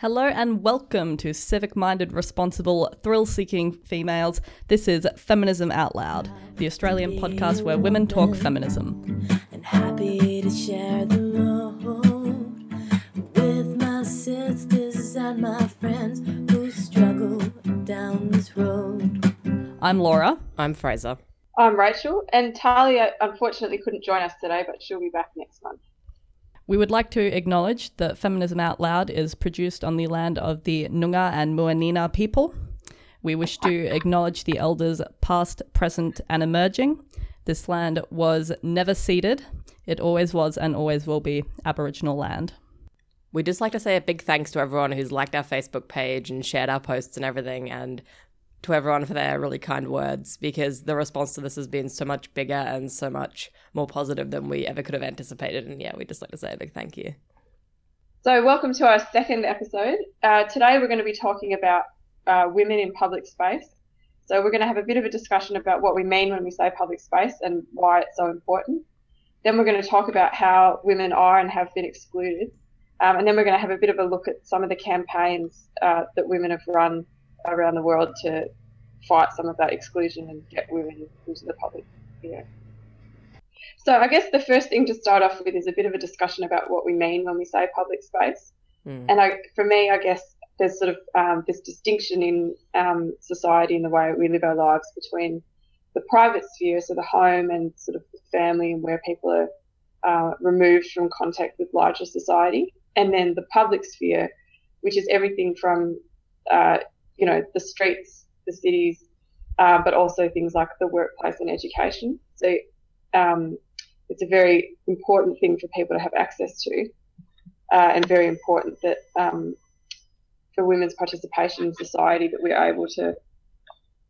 Hello and welcome to civic minded, responsible, thrill seeking females. This is Feminism Out Loud, the Australian podcast where women talk feminism. and happy to share the load with my sisters and my friends who struggle down this road. I'm Laura. I'm Fraser. I'm Rachel, and Talia unfortunately couldn't join us today, but she'll be back next month. We would like to acknowledge that Feminism Out Loud is produced on the land of the Noongar and Muwinina people. We wish to acknowledge the elders past, present, and emerging. This land was never ceded. It always was and always will be Aboriginal land. We'd just like to say a big thanks to everyone who's liked our Facebook page and shared our posts and everything, and to everyone for their really kind words because the response to this has been so much bigger and so much more positive than we ever could have anticipated. And yeah, we'd just like to say a big thank you. So, welcome to our second episode. Uh, today, we're going to be talking about uh, women in public space. So, we're going to have a bit of a discussion about what we mean when we say public space and why it's so important. Then, we're going to talk about how women are and have been excluded. Um, and then, we're going to have a bit of a look at some of the campaigns uh, that women have run around the world to fight some of that exclusion and get women into the public sphere. So I guess the first thing to start off with is a bit of a discussion about what we mean when we say public space. Mm. And I, for me, I guess there's sort of um, this distinction in um, society and the way we live our lives between the private sphere, so the home and sort of the family and where people are uh, removed from contact with larger society, and then the public sphere, which is everything from uh, you know the streets, the cities, uh, but also things like the workplace and education. So um, it's a very important thing for people to have access to, uh, and very important that um, for women's participation in society that we're able to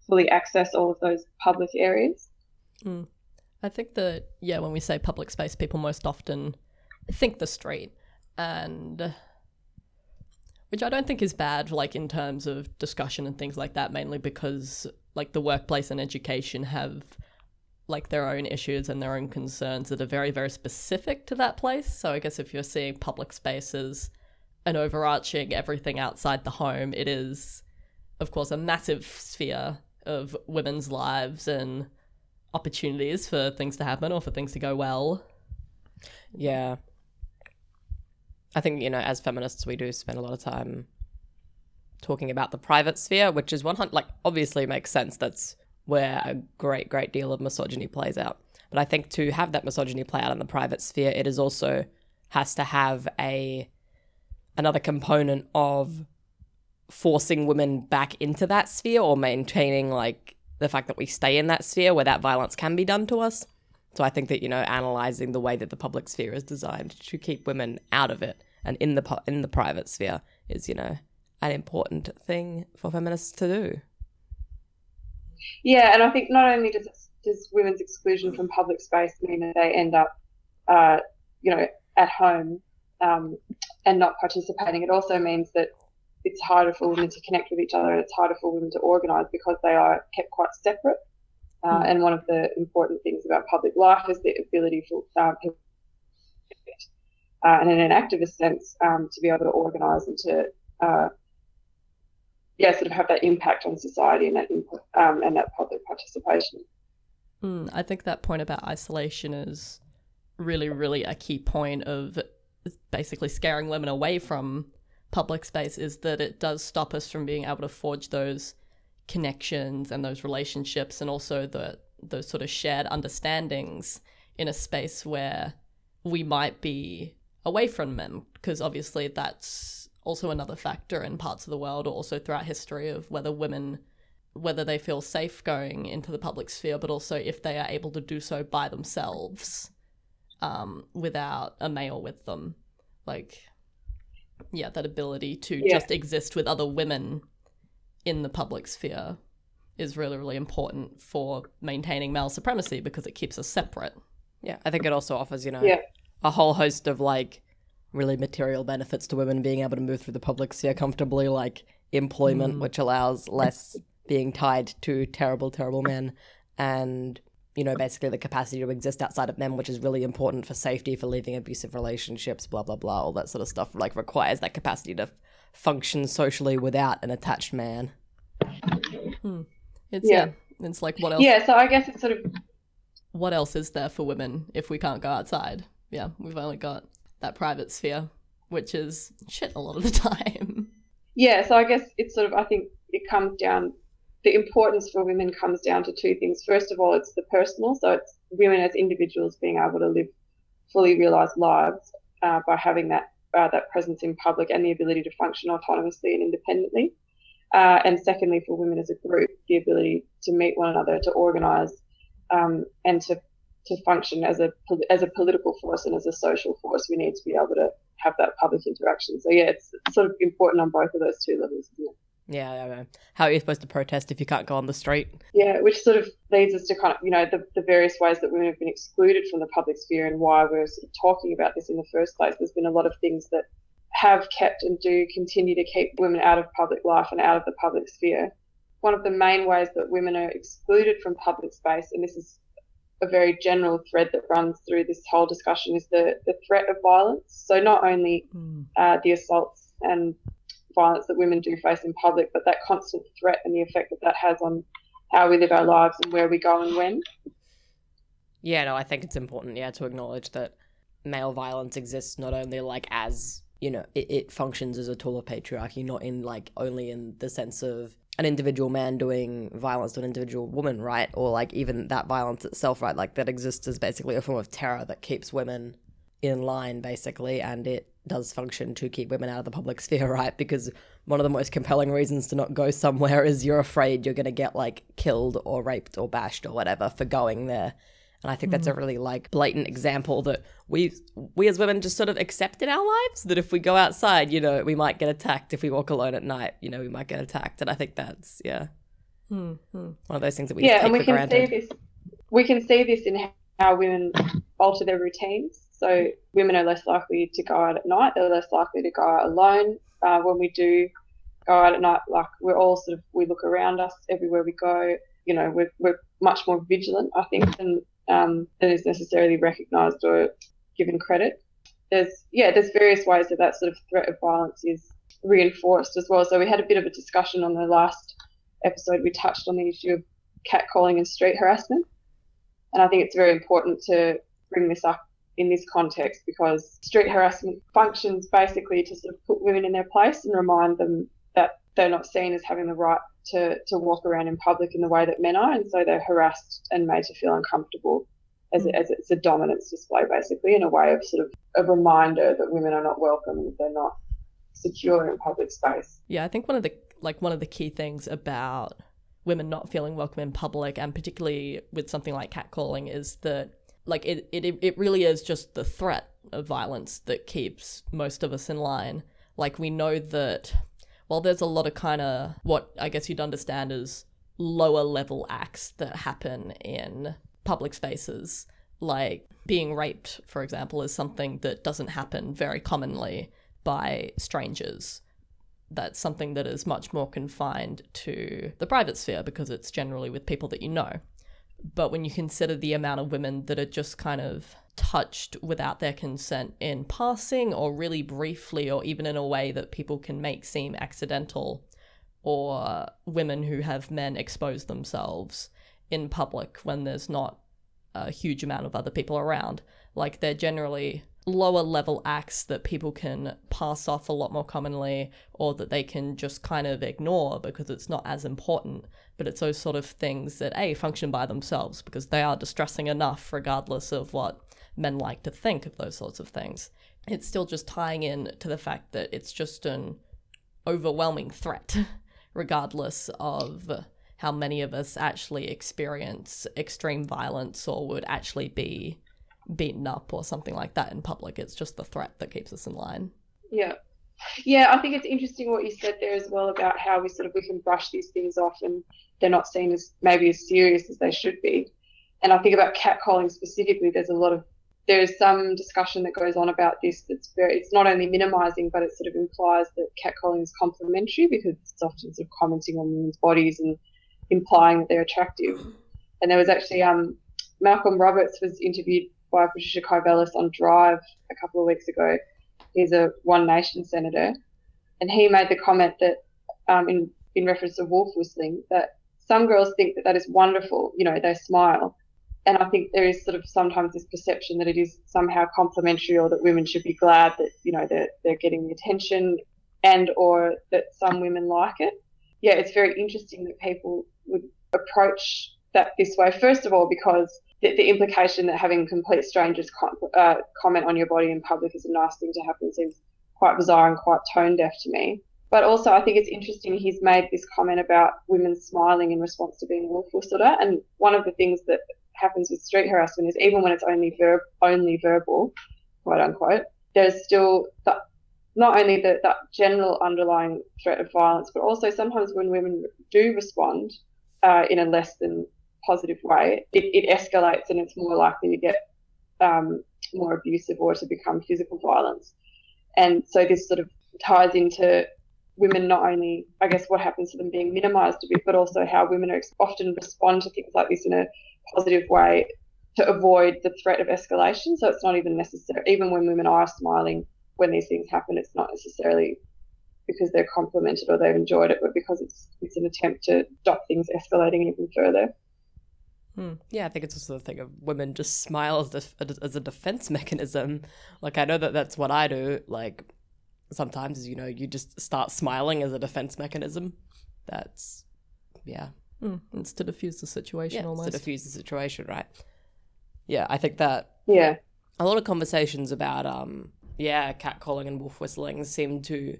fully access all of those public areas. I think that, yeah, when we say public space, people most often think the street, and which I don't think is bad, like in terms of discussion and things like that, mainly because like the workplace and education have like their own issues and their own concerns that are very, very specific to that place. So I guess if you're seeing public spaces and overarching everything outside the home, it is, of course, a massive sphere of women's lives and opportunities for things to happen or for things to go well. Yeah. I think, you know, as feminists, we do spend a lot of time talking about the private sphere, which is 100, like, obviously makes sense. That's where a great, great deal of misogyny plays out. But I think to have that misogyny play out in the private sphere, it is also has to have a another component of forcing women back into that sphere or maintaining like the fact that we stay in that sphere where that violence can be done to us. So I think that you know analyzing the way that the public sphere is designed to keep women out of it and in the in the private sphere is you know an important thing for feminists to do. Yeah, and I think not only does does women's exclusion from public space mean that they end up, uh, you know, at home um, and not participating, it also means that it's harder for women to connect with each other and it's harder for women to organise because they are kept quite separate. Uh, And one of the important things about public life is the ability for uh, people, uh, and in an activist sense, um, to be able to organise and to uh, yeah, sort of have that impact on society and that input um, and that public participation. Mm, I think that point about isolation is really, really a key point of basically scaring women away from public space is that it does stop us from being able to forge those connections and those relationships and also the those sort of shared understandings in a space where we might be away from them because obviously that's also another factor in parts of the world or also throughout history of whether women whether they feel safe going into the public sphere but also if they are able to do so by themselves um, without a male with them like yeah that ability to Yeah. just exist with other women in the public sphere is really really important for maintaining male supremacy because it keeps us separate Yeah, I think it also offers you know Yeah. a whole host of like really material benefits to women being able to move through the public sphere comfortably, like employment, mm. which allows less being tied to terrible, terrible men, and you know, basically the capacity to exist outside of men, which is really important for safety, for leaving abusive relationships, blah blah blah, all that sort of stuff. Like requires that capacity to function socially without an attached man. It's yeah. Yeah. It's like what else? Yeah, so I guess it's sort of What else is there for women if we can't go outside? Yeah, we've only got that private sphere, which is shit a lot of the time. yeah, so I guess it's sort of I think it comes down the importance for women comes down to two things. First of all, it's the personal, so it's women as individuals being able to live fully realized lives uh, by having that uh, that presence in public and the ability to function autonomously and independently. Uh, and secondly, for women as a group, the ability to meet one another, to organise, um, and to to function as a as a political force and as a social force. We need to be able to have that public interaction. So yeah, it's, it's sort of important on both of those two levels. Yeah. How are you supposed to protest if you can't go on the street? Yeah, which sort of leads us to kind of, you know, the, the various ways that women have been excluded from the public sphere and why we're sort of talking about this in the first place. There's been a lot of things that have kept and do continue to keep women out of public life and out of the public sphere. One of the main ways that women are excluded from public space, and this is a very general thread that runs through this whole discussion, is the, the threat of violence. So not only uh, the assaults and violence that women do face in public, but that constant threat and the effect that that has on how we live our lives and where we go and when. Yeah, no, I think it's important, yeah, to acknowledge that male violence exists not only like as you know it, it functions as a tool of patriarchy, not in like only in the sense of an individual man doing violence to an individual woman, right? Or like even that violence itself, right? Like that exists as basically a form of terror that keeps women in line, basically, and it does function to keep women out of the public sphere, right? Because one of the most compelling reasons to not go somewhere is you're afraid you're going to get like killed or raped or bashed or whatever for going there. And I think that's a really like blatant example that we we as women just sort of accept in our lives that if we go outside, you know, we might get attacked. If we walk alone at night, you know, we might get attacked. And I think that's yeah, Hmm, hmm. one of those things that we yeah, just and we for can granted. see this. We can see this in how women alter their routines. So women are less likely to go out at night. They're less likely to go out alone. Uh, when we do go out at night, like we're all sort of we look around us everywhere we go. You know, we're we're much more vigilant, I think, than um, than is necessarily recognised or given credit. There's yeah, there's various ways that that sort of threat of violence is reinforced as well. So we had a bit of a discussion on the last episode. We touched on the issue of catcalling and street harassment, and I think it's very important to bring this up in this context because street harassment functions basically to sort of put women in their place and remind them that they're not seen as having the right to, to walk around in public in the way that men are, and so they're harassed and made to feel uncomfortable as, a, as it's a dominance display, basically, in a way of sort of a reminder that women are not welcome they're not secure in public space. Yeah, I think one of the like one of the key things about women not feeling welcome in public, and particularly with something like catcalling, is that like it, it it really is just the threat of violence that keeps most of us in line. Like we know that while there's a lot of kind of what I guess you'd understand as lower level acts that happen in public spaces, like being raped, for example, is something that doesn't happen very commonly by strangers that's something that is much more confined to the private sphere because it's generally with people that you know. But when you consider the amount of women that are just kind of touched without their consent in passing or really briefly or even in a way that people can make seem accidental, or women who have men expose themselves in public when there's not a huge amount of other people around, like they're generally lower level acts that people can pass off a lot more commonly or that they can just kind of ignore because it's not as important but it's those sort of things that a function by themselves because they are distressing enough regardless of what men like to think of those sorts of things it's still just tying in to the fact that it's just an overwhelming threat regardless of how many of us actually experience extreme violence or would actually be beaten up or something like that in public. It's just the threat that keeps us in line. Yeah. Yeah, I think it's interesting what you said there as well about how we sort of we can brush these things off and they're not seen as maybe as serious as they should be. And I think about catcalling specifically, there's a lot of there is some discussion that goes on about this that's very it's not only minimizing but it sort of implies that catcalling is complimentary because it's often sort of commenting on women's bodies and implying that they're attractive. And there was actually um Malcolm Roberts was interviewed by Patricia Karvelas on Drive a couple of weeks ago. He's a One Nation senator, and he made the comment that um, in in reference to wolf whistling that some girls think that that is wonderful. You know, they smile, and I think there is sort of sometimes this perception that it is somehow complimentary or that women should be glad that you know they're they're getting the attention and or that some women like it. Yeah, it's very interesting that people would approach that this way. First of all, because the, the implication that having complete strangers com- uh, comment on your body in public is a nice thing to happen seems quite bizarre and quite tone deaf to me. But also, I think it's interesting he's made this comment about women smiling in response to being wolf whistled And one of the things that happens with street harassment is even when it's only verb only verbal, quote unquote, there's still the, not only the, that general underlying threat of violence, but also sometimes when women do respond uh, in a less than positive way, it, it escalates and it's more likely to get um, more abusive or to become physical violence. And so this sort of ties into women not only, I guess, what happens to them being minimized a bit, but also how women are often respond to things like this in a positive way to avoid the threat of escalation. So it's not even necessary, even when women are smiling when these things happen, it's not necessarily because they're complimented or they've enjoyed it, but because it's it's an attempt to stop things escalating even further. Hmm. Yeah, I think it's also the thing of women just smile as, as a defense mechanism. Like I know that that's what I do. Like sometimes, as you know, you just start smiling as a defense mechanism. That's yeah. Mm, it's to diffuse the situation yeah, almost. to diffuse the situation, right? Yeah, I think that. Yeah. A lot of conversations about um yeah catcalling and wolf whistling seem to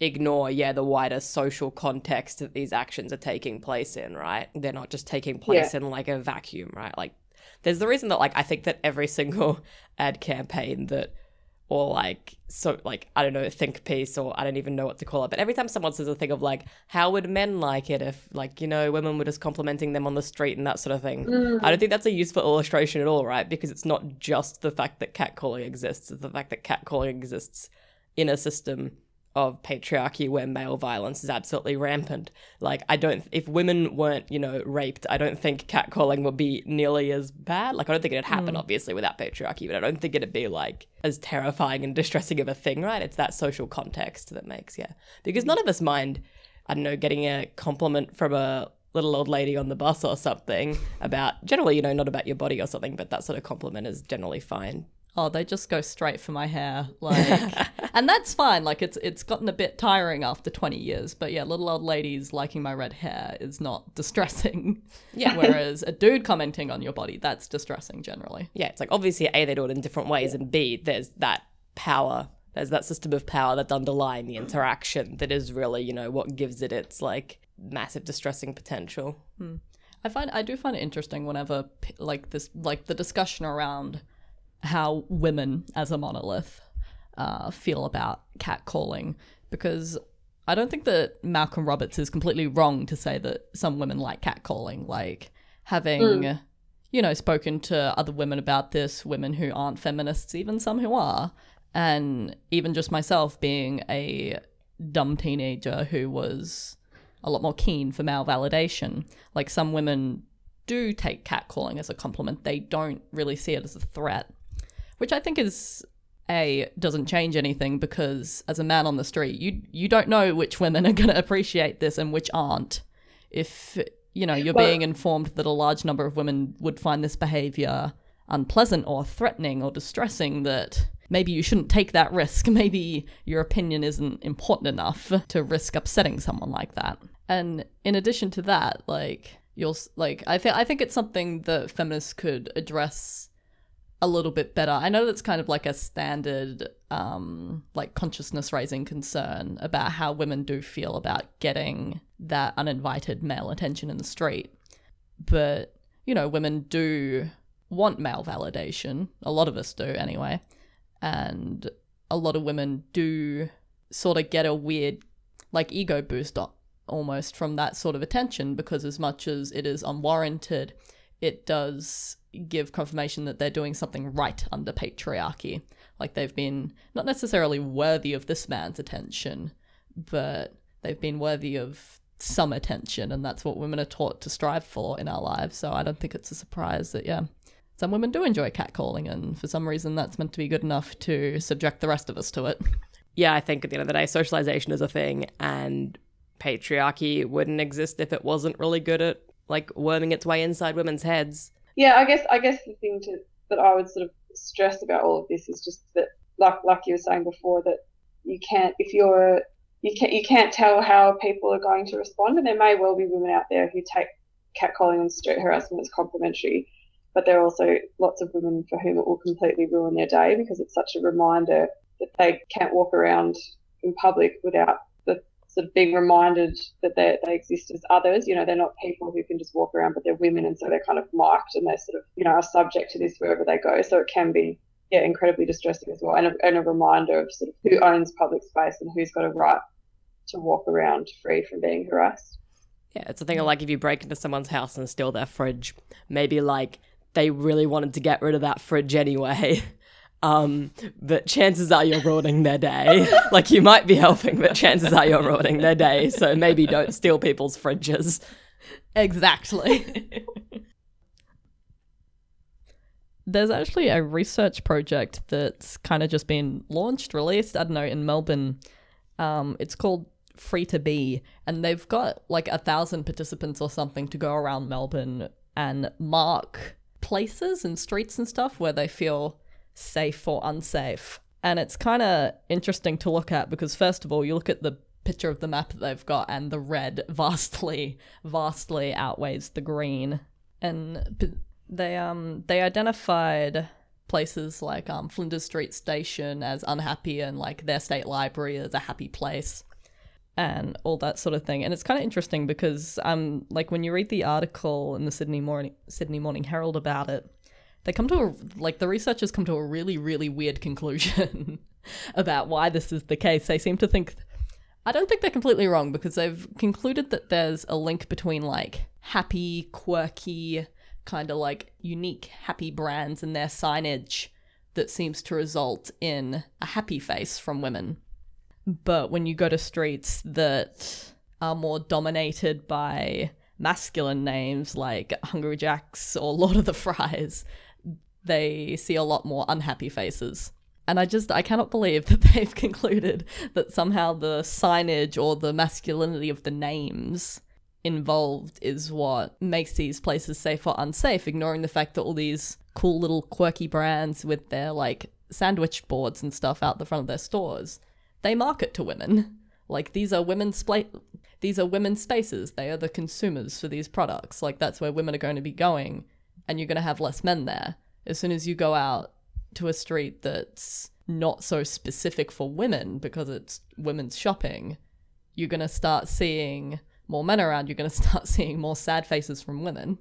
ignore yeah the wider social context that these actions are taking place in right they're not just taking place yeah. in like a vacuum right like there's the reason that like i think that every single ad campaign that or like so like I don't know think piece or I don't even know what to call it. But every time someone says a thing of like how would men like it if like you know women were just complimenting them on the street and that sort of thing, mm. I don't think that's a useful illustration at all, right? Because it's not just the fact that catcalling exists; it's the fact that catcalling exists in a system of patriarchy where male violence is absolutely rampant. Like, I don't, if women weren't, you know, raped, I don't think catcalling would be nearly as bad. Like, I don't think it'd happen, mm. obviously, without patriarchy, but I don't think it'd be like as terrifying and distressing of a thing, right? It's that social context that makes, yeah. Because none of us mind, I don't know, getting a compliment from a little old lady on the bus or something about, generally, you know, not about your body or something, but that sort of compliment is generally fine oh, they just go straight for my hair, like, and that's fine. Like, it's it's gotten a bit tiring after twenty years, but yeah, little old ladies liking my red hair is not distressing. Yeah. Whereas a dude commenting on your body, that's distressing generally. Yeah, it's like obviously a they do it in different ways, and b there's that power. There's that system of power that's underlying the interaction that is really, you know, what gives it its like massive distressing potential. Hmm. I find I do find it interesting whenever like this like the discussion around how women as a monolith uh, feel about catcalling because I don't think that Malcolm Roberts is completely wrong to say that some women like catcalling. Like having, mm. you know, spoken to other women about this, women who aren't feminists, even some who are, and even just myself being a dumb teenager who was a lot more keen for male validation. Like some women do take catcalling as a compliment, they don't really see it as a threat which I think is a doesn't change anything because as a man on the street, you you don't know which women are going to appreciate this and which aren't. If you know you're well, being informed that a large number of women would find this behavior unpleasant or threatening or distressing, that maybe you shouldn't take that risk. Maybe your opinion isn't important enough to risk upsetting someone like that. And in addition to that, like you'll like I think I think it's something that feminists could address a little bit better. I know that's kind of like a standard, um, like consciousness raising concern about how women do feel about getting that uninvited male attention in the street. But, you know, women do want male validation. A lot of us do, anyway. And a lot of women do sort of get a weird, like, ego boost almost from that sort of attention because, as much as it is unwarranted, it does give confirmation that they're doing something right under patriarchy. Like they've been not necessarily worthy of this man's attention, but they've been worthy of some attention, and that's what women are taught to strive for in our lives. So I don't think it's a surprise that, yeah, some women do enjoy catcalling, and for some reason that's meant to be good enough to subject the rest of us to it. yeah, I think at the end of the day, socialization is a thing, and patriarchy wouldn't exist if it wasn't really good at like worming its way inside women's heads. Yeah, I guess I guess the thing to, that I would sort of stress about all of this is just that, like like you were saying before, that you can't if you're you can't you can't tell how people are going to respond, and there may well be women out there who take catcalling and street harassment as complimentary, but there are also lots of women for whom it will completely ruin their day because it's such a reminder that they can't walk around in public without sort of being reminded that they, they exist as others. You know, they're not people who can just walk around, but they're women, and so they're kind of marked and they're sort of you know are subject to this wherever they go. So it can be yeah incredibly distressing as well, and a, and a reminder of sort of who owns public space and who's got a right to walk around free from being harassed. Yeah, it's a thing of like if you break into someone's house and steal their fridge, maybe like they really wanted to get rid of that fridge anyway. Um, but chances are you're ruining their day. like you might be helping, but chances are you're ruining their day. So maybe don't steal people's fridges. Exactly. There's actually a research project that's kind of just been launched, released, I don't know, in Melbourne. Um, it's called Free to Be, and they've got like a thousand participants or something to go around Melbourne and mark places and streets and stuff where they feel safe or unsafe. And it's kind of interesting to look at because, first of all, you look at the picture of the map that they've got, and the red vastly, vastly outweighs the green. And they um they identified places like um Flinders Street Station as unhappy, and like their state library as a happy place and all that sort of thing. And it's kind of interesting because um like when you read the article in the Sydney Morning Sydney Morning Herald about it, they come to a like the researchers come to a really really weird conclusion about why this is the case. They seem to think I don't think they're completely wrong because they've concluded that there's a link between like happy, quirky, kind of like unique happy brands and their signage that seems to result in a happy face from women. But when you go to streets that are more dominated by masculine names like Hungry Jacks or Lord of the Fries, they see a lot more unhappy faces. And I just, I cannot believe that they've concluded that somehow the signage or the masculinity of the names involved is what makes these places safe or unsafe, ignoring the fact that all these cool little quirky brands with their like sandwich boards and stuff out the front of their stores, they market to women. Like these are women's spla- these are women's spaces. They are the consumers for these products. Like that's where women are going to be going, and you're going to have less men there. As soon as you go out to a street that's not so specific for women because it's women's shopping, you're going to start seeing more men around. You're going to start seeing more sad faces from women.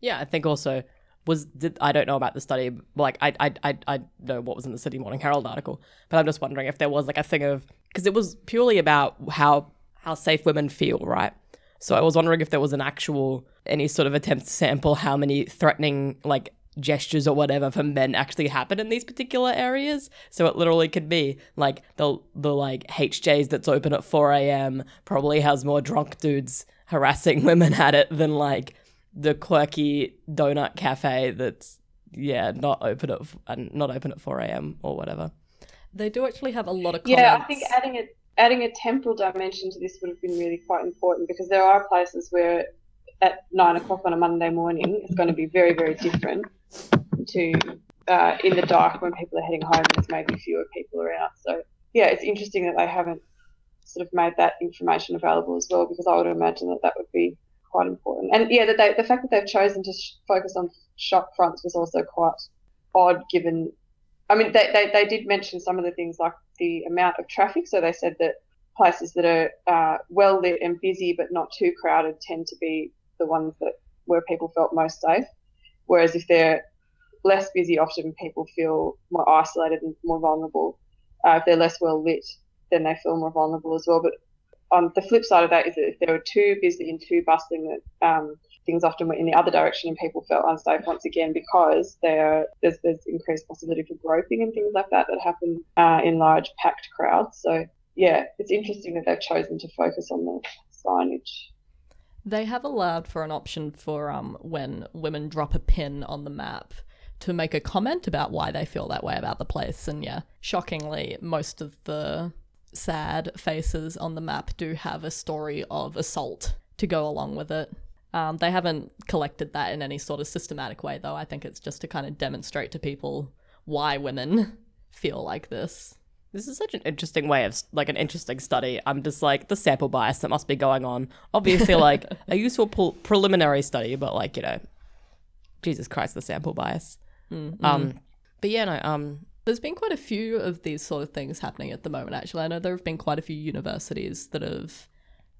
Yeah, I think also was did I don't know about the study. Like I I I I know what was in the Sydney Morning Herald article, but I'm just wondering if there was like a thing of because it was purely about how how safe women feel, right? So I was wondering if there was an actual any sort of attempt to sample how many threatening like gestures or whatever for men actually happen in these particular areas. So it literally could be like the the like HJs that's open at 4 a.m. probably has more drunk dudes harassing women at it than like the quirky donut cafe that's yeah not open at and not open at 4 a.m. or whatever. They do actually have a lot of comments. Yeah, I think adding a adding a temporal dimension to this would have been really quite important because there are places where at nine o'clock on a Monday morning it's going to be very very different to uh, in the dark when people are heading home. There's maybe fewer people around. So yeah, it's interesting that they haven't sort of made that information available as well because I would imagine that that would be quite important. And yeah, that they, the fact that they've chosen to sh- focus on shop fronts was also quite odd given. I mean, they, they, they did mention some of the things like the amount of traffic. So they said that places that are uh, well lit and busy but not too crowded tend to be the ones that where people felt most safe. Whereas if they're less busy, often people feel more isolated and more vulnerable. Uh, if they're less well lit, then they feel more vulnerable as well. But on the flip side of that is that if they were too busy and too bustling, that um, things often went in the other direction and people felt unsafe once again because there's, there's increased possibility for groping and things like that that happen uh, in large packed crowds. So yeah, it's interesting that they've chosen to focus on the signage. They have allowed for an option for um when women drop a pin on the map to make a comment about why they feel that way about the place. And yeah, shockingly, most of the sad faces on the map do have a story of assault to go along with it. Um, they haven't collected that in any sort of systematic way, though. I think it's just to kind of demonstrate to people why women feel like this. This is such an interesting way of like an interesting study. I'm just like the sample bias that must be going on. Obviously, like a useful pre- preliminary study, but like you know, Jesus Christ, the sample bias. Um, but yeah, no, um, There's been quite a few of these sort of things happening at the moment, actually. I know there have been quite a few universities that have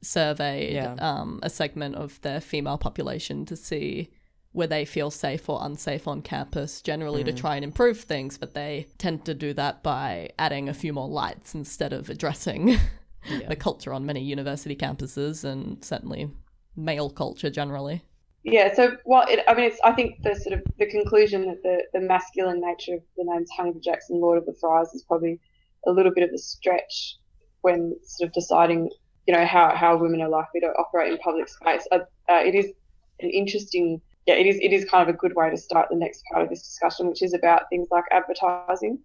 surveyed Yeah. um, a segment of their female population to see where they feel safe or unsafe on campus, generally to try and improve things, but they tend to do that by adding a few more lights instead of addressing the culture on many university campuses and certainly male culture generally. Yeah, so what it, I mean, it's I think the sort of the conclusion that the, the masculine nature of the names Hannibal Jackson, Lord of the Fries, is probably a little bit of a stretch when sort of deciding, you know, how, how women are likely to operate in public space. Uh, uh, it is an interesting, yeah, it is it is kind of a good way to start the next part of this discussion, which is about things like advertising,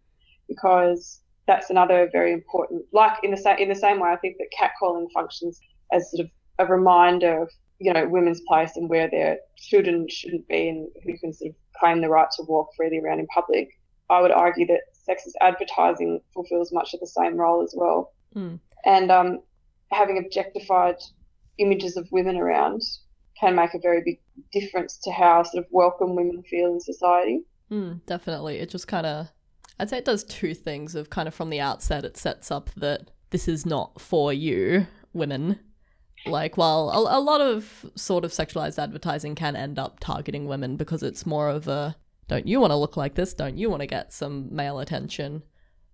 because that's another very important. Like in the same in the same way, I think that catcalling functions as sort of a reminder of you know women's place and where they should and shouldn't be, and who can sort of claim the right to walk freely around in public. I would argue that sexist advertising fulfills much of the same role as well. Mm. And um, having objectified images of women around can make a very big difference to how sort of welcome women feel in society. Mm, definitely. It just kind of, I'd say it does two things of kind of from the outset, it sets up that this is not for you, women. Like, while a, a lot of sort of sexualized advertising can end up targeting women because it's more of a, don't you want to look like this? Don't you want to get some male attention?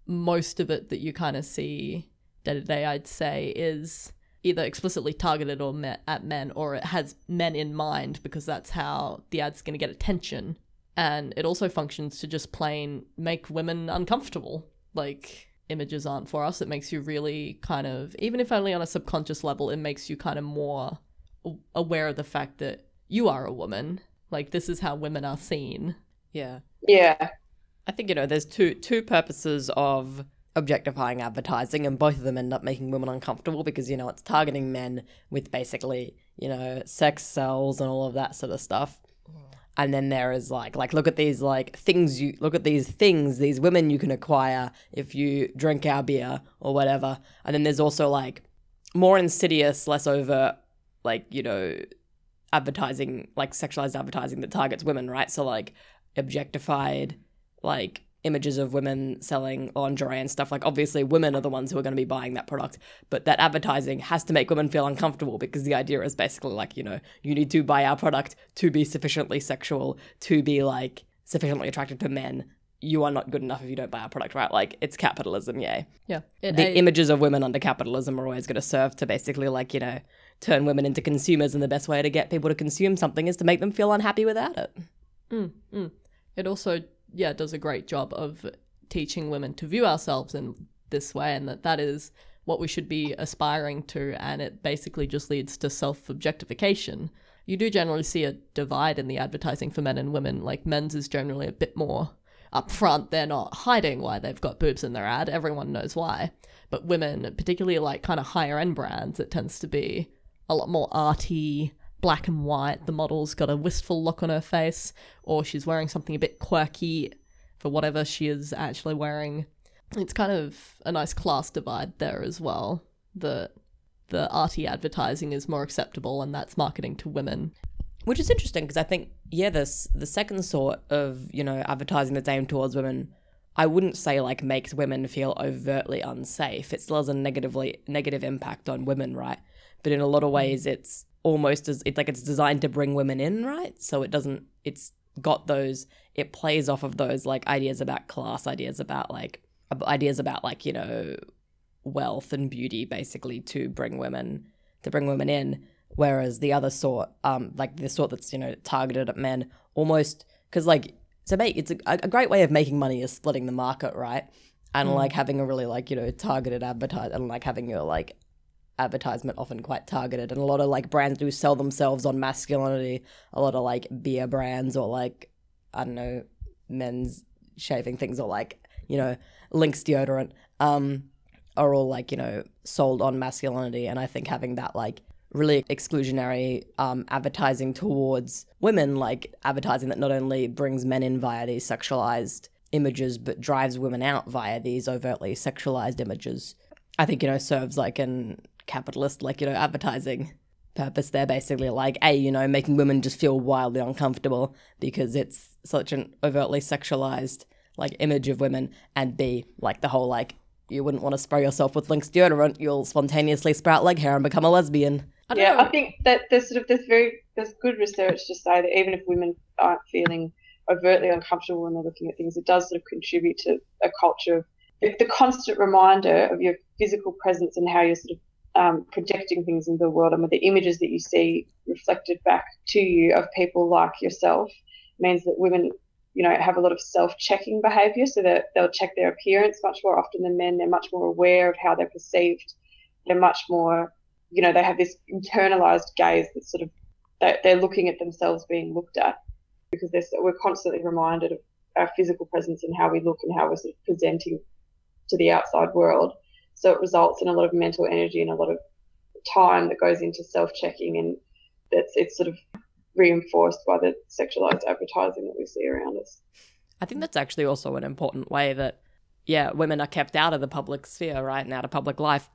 Most of it that you kind of see day to day, I'd say, is either explicitly targeted or met at men or it has men in mind because that's how the ad's going to get attention. And it also functions to just plain make women uncomfortable. Like images aren't for us. It makes you really kind of even if only on a subconscious level it makes you kind of more aware of the fact that you are a woman. Like this is how women are seen. Yeah. Yeah, I think you know there's two two purposes of objectifying advertising and both of them end up making women uncomfortable because you know it's targeting men with basically you know sex sells and all of that sort of stuff. And then there is like like look at these like things you look at these things these women you can acquire if you drink our beer or whatever. And then there's also like more insidious less overt like you know advertising like sexualized advertising that targets women right? So like objectified like images of women selling lingerie and stuff. Like obviously women are the ones who are going to be buying that product but that advertising has to make women feel uncomfortable because the idea is basically like you know you need to buy our product to be sufficiently sexual to be like sufficiently attractive to men. You are not good enough if you don't buy our product right? Like it's capitalism yay yeah. It, the I- images of women under capitalism are always going to serve to basically like you know turn women into consumers and the best way to get people to consume something is to make them feel unhappy without it. Mm, mm. It also, yeah, does a great job of teaching women to view ourselves in this way, and that that is what we should be aspiring to. And it basically just leads to self objectification. You do generally see a divide in the advertising for men and women. Like men's is generally a bit more upfront. They're not hiding why they've got boobs in their ad. Everyone knows why. But women, particularly like kind of higher end brands, it tends to be a lot more arty, black and white. The model's got a wistful look on her face, or she's wearing something a bit quirky for whatever she is actually wearing. It's kind of a nice class divide there as well. The the arty advertising is more acceptable, and that's marketing to women. which is interesting because I think yeah, this the second sort of you know advertising that's aimed towards women, I wouldn't say like makes women feel overtly unsafe. It still has a negatively negative impact on women, right? But in a lot of mm. ways, it's almost as it's like it's designed to bring women in, right? So it doesn't. It's got those. It plays off of those like ideas about class, ideas about like ideas about like you know wealth and beauty, basically to bring women to bring women in. Whereas the other sort, um, like the sort that's you know targeted at men, almost because like to make it's a, a great way of making money is splitting the market, right? And like having a really like you know targeted advertise and like having your like advertisement often quite targeted and a lot of like brands do sell themselves on masculinity a lot of like beer brands or like i don't know men's shaving things or like you know lynx deodorant um are all like, you know, sold on masculinity. And I think having that like really exclusionary um, advertising towards women, like advertising that not only brings men in via these sexualized images, but drives women out via these overtly sexualized images, I think, you know, serves like an capitalist, like, you know, advertising purpose there basically. Like a you know making women just feel wildly uncomfortable because it's such an overtly sexualized like image of women. And b like the whole like you wouldn't want to spray yourself with lynx deodorant you'll spontaneously sprout leg hair and become a lesbian. I don't yeah, know. I think that there's sort of there's very there's good research to say that even if women aren't feeling overtly uncomfortable when they're looking at things, it does sort of contribute to a culture of the constant reminder of your physical presence and how you're sort of um, projecting things into the world and with the images that you see reflected back to you of people like yourself means that women you know have a lot of self-checking behavior so that they'll check their appearance much more often than men. They're much more aware of how they're perceived. They're much more you know they have this internalized gaze that sort of they're looking at themselves being looked at because we're constantly reminded of our physical presence and how we look and how we're sort of presenting to the outside world so it results in a lot of mental energy and a lot of time that goes into self-checking, and that's it's sort of reinforced by the sexualized advertising that we see around us. I think that's actually also an important way that, yeah, women are kept out of the public sphere, right, and out of public life.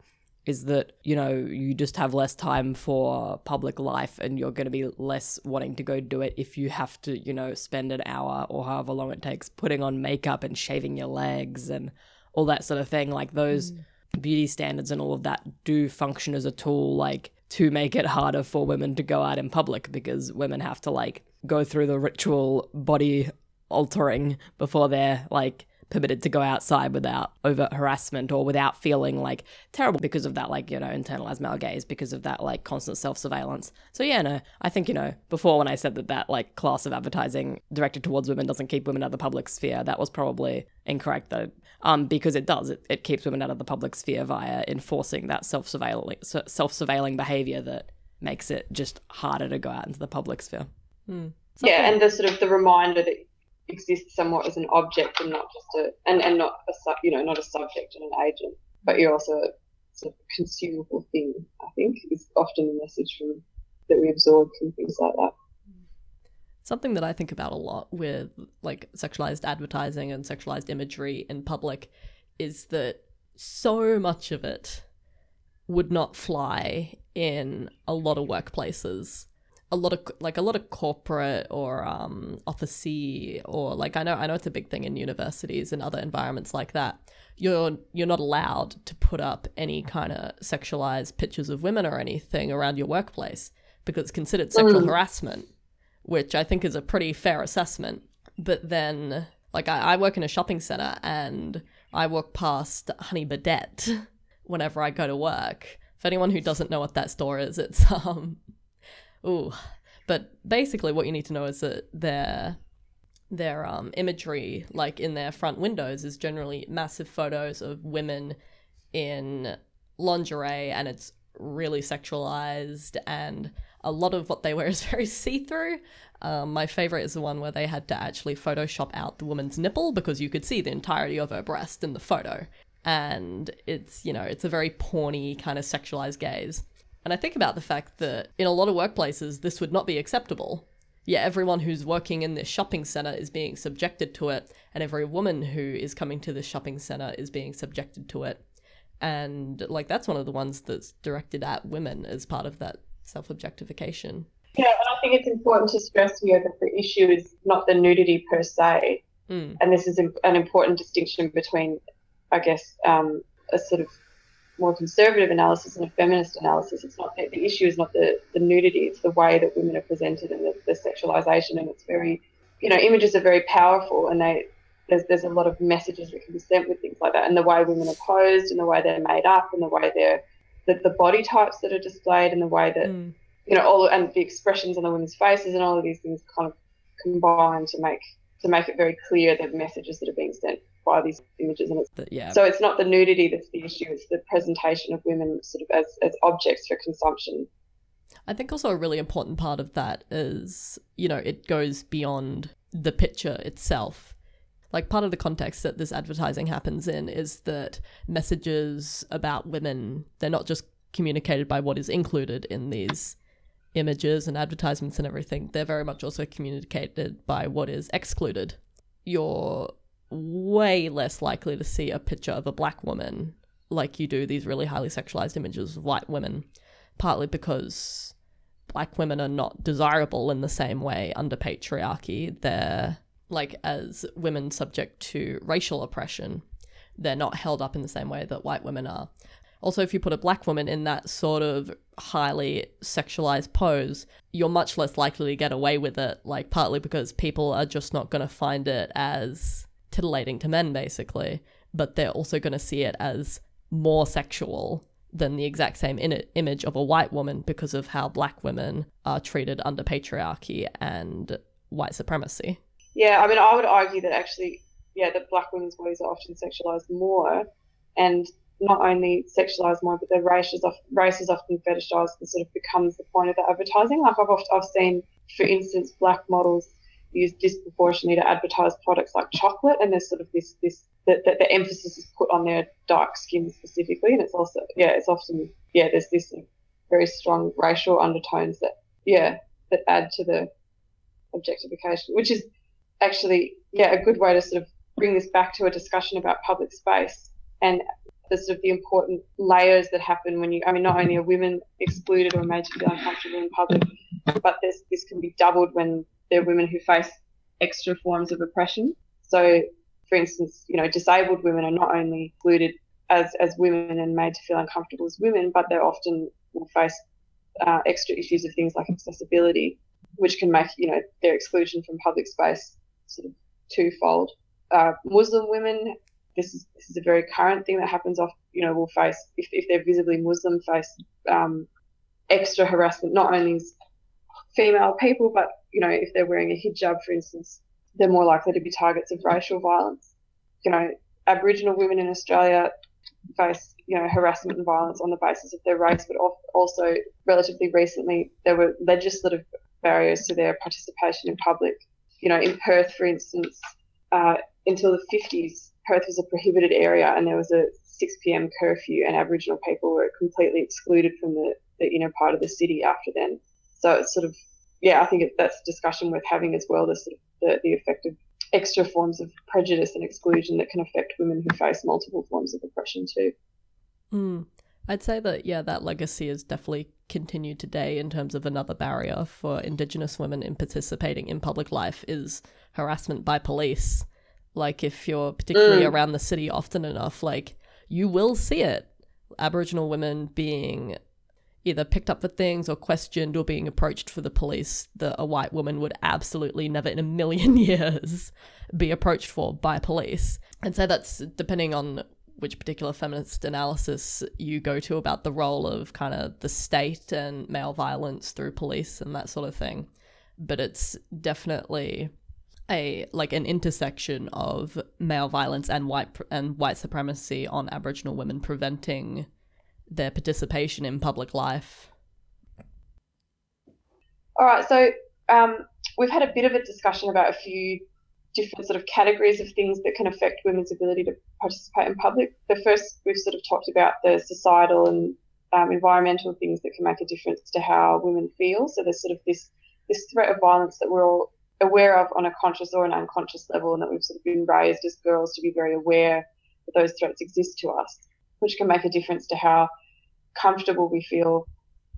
Is that, you know, you just have less time for public life and you're going to be less wanting to go do it if you have to, you know, spend an hour or however long it takes putting on makeup and shaving your legs and all that sort of thing. Like those. Mm beauty standards and all of that do function as a tool like to make it harder for women to go out in public because women have to like go through the ritual body altering before they're like permitted to go outside without overt harassment or without feeling like terrible because of that like you know internalized male gaze because of that like constant self-surveillance so yeah no i think you know before when i said that that like class of advertising directed towards women doesn't keep women out of the public sphere that was probably incorrect though um, because it does. It, it keeps women out of the public sphere via enforcing that self surveilling self surveilling behavior that makes it just harder to go out into the public sphere. Hmm. Yeah, and the sort of the reminder that exists somewhat as an object and not just a and, and not a sub, you know not a subject and an agent, but you're also a sort of consumable thing. I think is often the message from that we absorb from things like that. Something that I think about a lot with like sexualized advertising and sexualized imagery in public is that so much of it would not fly in a lot of workplaces. A lot of like a lot of corporate or um officey or like I know I know it's a big thing in universities and other environments like that. You're you're not allowed to put up any kind of sexualized pictures of women or anything around your workplace because it's considered sexual mm. harassment which I think is a pretty fair assessment. But then, like, I, I work in a shopping center and I walk past Honey Birdette whenever I go to work. For anyone who doesn't know what that store is, it's, um, ooh. But basically, what you need to know is that their their um, imagery, like in their front windows, is generally massive photos of women in lingerie, and it's really sexualized and a lot of what they wear is very see through. Um, my favorite is the one where they had to actually Photoshop out the woman's nipple because you could see the entirety of her breast in the photo. And it's, you know, it's a very porny kind of sexualized gaze. And I think about the fact that in a lot of workplaces, this would not be acceptable. Yet everyone who's working in this shopping center is being subjected to it, and every woman who is coming to this shopping center is being subjected to it. And like that's one of the ones that's directed at women as part of that self objectification. Yeah, and I think it's important to stress here that the issue is not the nudity per se. Mm. And this is an important distinction between, I guess, um, a sort of more conservative analysis and a feminist analysis. It's not the issue is not the, the nudity; it's the way that women are presented and the, the sexualization. And it's very, you know, images are very powerful, and they there's there's a lot of messages that can be sent with things like that, and the way women are posed, and the way they're made up, and the way they're the, the body types that are displayed and the way that mm. you know all and the expressions on the women's faces and all of these things kind of combine to make to make it very clear the messages that are being sent by these images and it's yeah. so it's not the nudity that's the issue it's the presentation of women sort of as, as objects for consumption. I think also a really important part of that is you know it goes beyond the picture itself. Like part of the context that this advertising happens in is that messages about women they're not just communicated by what is included in these images and advertisements and everything they're very much also communicated by what is excluded. You're way less likely to see a picture of a black woman like you do these really highly sexualized images of white women partly because black women are not desirable in the same way under patriarchy they're like as women subject to racial oppression, they're not held up in the same way that white women are. Also, if you put a black woman in that sort of highly sexualized pose, you're much less likely to get away with it, like partly because people are just not going to find it as titillating to men, basically, but they're also going to see it as more sexual than the exact same in- image of a white woman because of how black women are treated under patriarchy and white supremacy. Yeah, I mean, I would argue that actually, yeah, that black women's bodies are often sexualized more, and not only sexualized more, but their race is, often, race is often fetishized and sort of becomes the point of the advertising. Like I've I've seen, for instance, black models use disproportionately to advertise products like chocolate, and there's sort of this this that the, the, emphasis is put on their dark skin specifically, and it's also yeah, it's often yeah, there's this very strong racial undertones that yeah that add to the objectification, which is actually, yeah, a good way to sort of bring this back to a discussion about public space and the sort of the important layers that happen when you, I mean, not only are women excluded or made to feel uncomfortable in public, but this, this can be doubled when there are women who face extra forms of oppression. So, for instance, you know, disabled women are not only excluded as, as women and made to feel uncomfortable as women, but they often will face uh, extra issues of things like accessibility, which can make, you know, their exclusion from public space sort of twofold. Uh, Muslim women, this is this is a very current thing that happens. Off, you know, will face if, if they're visibly Muslim, face um, extra harassment. Not only female people, but you know, if they're wearing a hijab, for instance, they're more likely to be targets of racial violence. You know, Aboriginal women in Australia face you know harassment and violence on the basis of their race, but also relatively recently there were legislative barriers to their participation in public you know, in Perth, for instance, uh, until the 50s, Perth was a prohibited area and there was a 6 p.m. curfew, and Aboriginal people were completely excluded from the, the inner part of the city after then. So it's sort of, yeah, I think it, that's a discussion worth having as well, of the, the effect of extra forms of prejudice and exclusion that can affect women who face multiple forms of oppression too. Mm. I'd say that, yeah, that legacy is definitely continued today in terms of another barrier for Indigenous women in participating in public life is harassment by police. Like, if you're particularly mm. around the city often enough, like, you will see it. Aboriginal women being either picked up for things or questioned or being approached for the police that a white woman would absolutely never in a million years be approached for by police. And so that's depending on which particular feminist analysis you go to about the role of kind of the state and male violence through police and that sort of thing. But it's definitely a like an intersection of male violence and white and white supremacy on Aboriginal women preventing their participation in public life. All right, so um, we've had a bit of a discussion about a few different sort of categories of things that can affect women's ability to participate in public. The first, we've sort of talked about the societal and um, environmental things that can make a difference to how women feel. So there's sort of this this threat of violence that we're all aware of on a conscious or an unconscious level, and that we've sort of been raised as girls to be very aware that those threats exist to us, which can make a difference to how comfortable we feel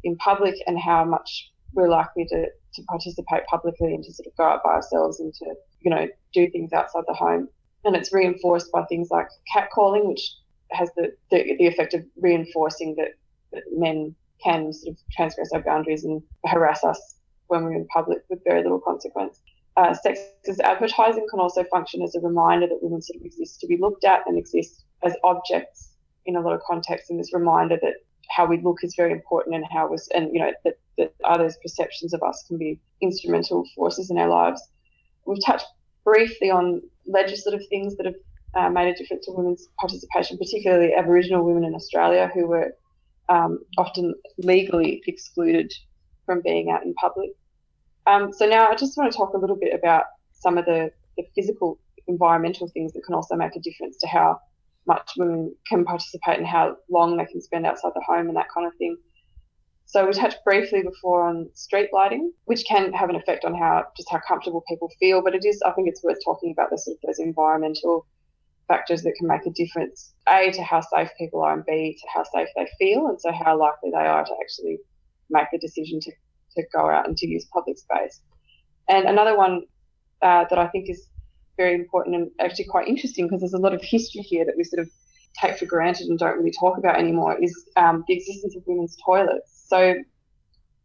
in public and how much we're likely to, to participate publicly and to sort of go out by ourselves and to, you know, do things outside the home. And it's reinforced by things like catcalling, which has the, the, the effect of reinforcing that, that men can sort of transgress our boundaries and harass us when we're in public with very little consequence. Uh, sexist advertising can also function as a reminder that women sort of exist to be looked at and exist as objects in a lot of contexts, and this reminder that how we look is very important and how was and you know that, that others' perceptions of us can be instrumental forces in our lives. We've touched briefly on legislative things that have uh, made a difference to women's participation, particularly Aboriginal women in Australia who were um, often legally excluded from being out in public. Um, so now I just want to talk a little bit about some of the, the physical environmental things that can also make a difference to how much women can participate and how long they can spend outside the home and that kind of thing. So we touched briefly before on street lighting, which can have an effect on how just how comfortable people feel. But it is, I think, it's worth talking about the sort of those environmental factors that can make a difference. A to how safe people are, and B to how safe they feel, and so how likely they are to actually make the decision to to go out and to use public space. And another one uh, that I think is very important and actually quite interesting because there's a lot of history here that we sort of take for granted and don't really talk about anymore is um, the existence of women's toilets. So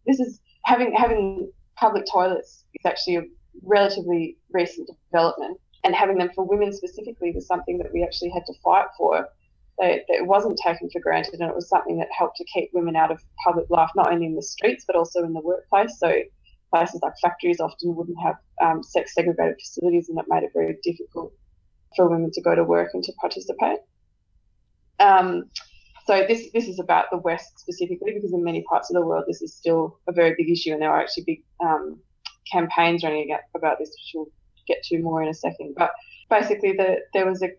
this is having having public toilets is actually a relatively recent development, and having them for women specifically was something that we actually had to fight for. That it wasn't taken for granted, and it was something that helped to keep women out of public life, not only in the streets but also in the workplace. So places like factories often wouldn't have um, sex segregated facilities, and it made it very difficult for women to go to work and to participate. Um, so this this is about the West specifically because in many parts of the world this is still a very big issue, and there are actually big um, campaigns running about this, which we'll get to more in a second. But basically, the, there was a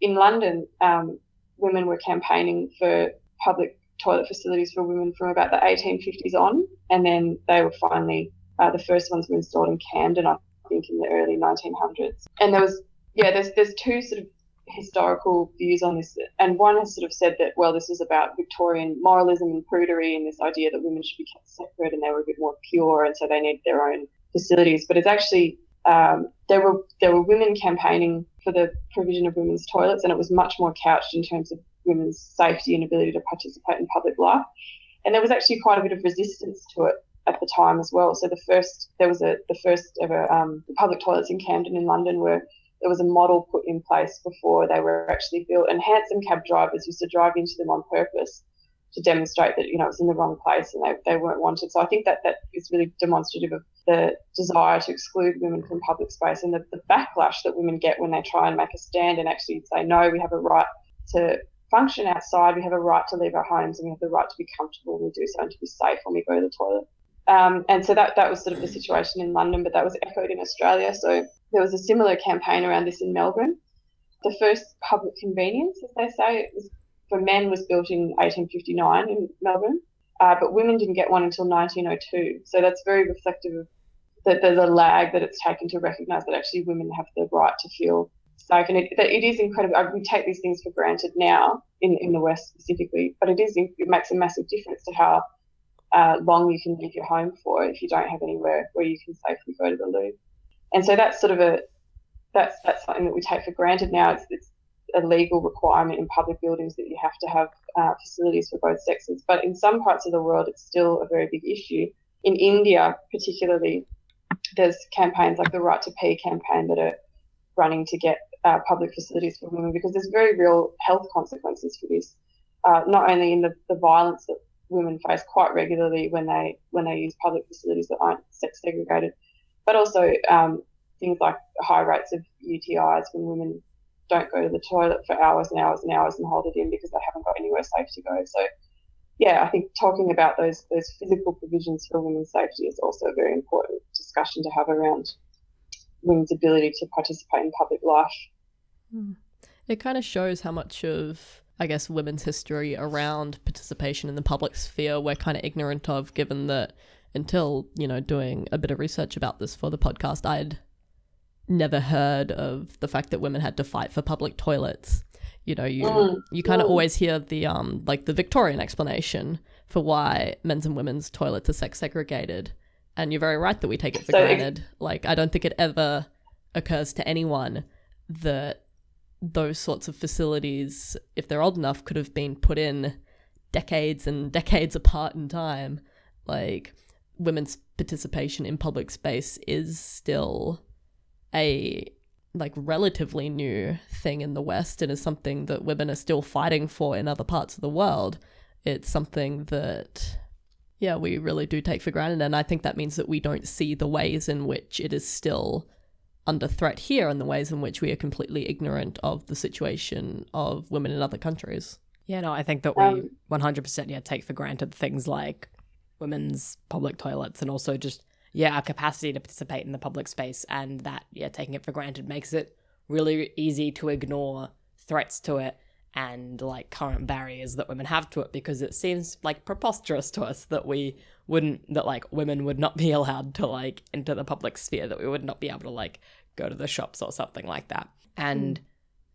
in London, um, women were campaigning for public toilet facilities for women from about the 1850s on, and then they were finally uh, the first ones were installed in Camden, I think, in the early 1900s. And there was yeah, there's there's two sort of historical views on this, and one has sort of said that well, this is about Victorian moralism and prudery, and this idea that women should be kept separate and they were a bit more pure, and so they need their own facilities. But it's actually um, there were there were women campaigning for the provision of women's toilets, and it was much more couched in terms of women's safety and ability to participate in public life. And there was actually quite a bit of resistance to it at the time as well. So the first there was a the first ever um, public toilets in Camden in London were there was a model put in place before they were actually built, and hansom cab drivers used to drive into them on purpose to demonstrate that you know it was in the wrong place and they, they weren't wanted. So I think that that is really demonstrative of the desire to exclude women from public space and the, the backlash that women get when they try and make a stand and actually say no, we have a right to function outside, we have a right to leave our homes, and we have the right to be comfortable when we do so and to be safe when we go to the toilet. Um, and so that, that was sort of the situation in London, but that was echoed in Australia. So there was a similar campaign around this in Melbourne. The first public convenience, as they say, for men was built in 1859 in Melbourne, uh, but women didn't get one until 1902. So that's very reflective of that there's a lag that it's taken to recognise that actually women have the right to feel safe. And it, it is incredible. We take these things for granted now in, in the West specifically, but it is it makes a massive difference to how uh, long you can leave your home for if you don't have anywhere where you can safely go to the loo. And so that's sort of a that's that's something that we take for granted now. It's, it's a legal requirement in public buildings that you have to have uh, facilities for both sexes. But in some parts of the world, it's still a very big issue. In India, particularly, there's campaigns like the Right to Pee campaign that are running to get uh, public facilities for women because there's very real health consequences for this. Uh, not only in the, the violence that women face quite regularly when they when they use public facilities that aren't sex segregated, but also um, things like high rates of UTIs when women don't go to the toilet for hours and hours and hours and hold it in because they haven't got anywhere safe to go. So, yeah, I think talking about those those physical provisions for women's safety is also a very important discussion to have around women's ability to participate in public life. Hmm. It kind of shows how much of I guess, women's history around participation in the public sphere we're kind of ignorant of, given that until, you know, doing a bit of research about this for the podcast, I'd never heard of the fact that women had to fight for public toilets. You know, you mm, you kind of mm. always hear the um like the Victorian explanation for why men's and women's toilets are sex segregated. And you're very right that we take it for so granted. like I don't think it ever occurs to anyone that those sorts of facilities, if they're old enough, could have been put in decades and decades apart in time. Like, women's participation in public space is still a like relatively new thing in the west and is something that women are still fighting for in other parts of the world it's something that yeah we really do take for granted and i think that means that we don't see the ways in which it is still under threat here and the ways in which we are completely ignorant of the situation of women in other countries. Yeah, no, I think that we um, 100% yeah take for granted things like women's public toilets and also just yeah our capacity to participate in the public space and that yeah taking it for granted makes it really easy to ignore threats to it and like current barriers that women have to it because it seems like preposterous to us that we wouldn't that like women would not be allowed to like enter the public sphere that we would not be able to like go to the shops or something like that. And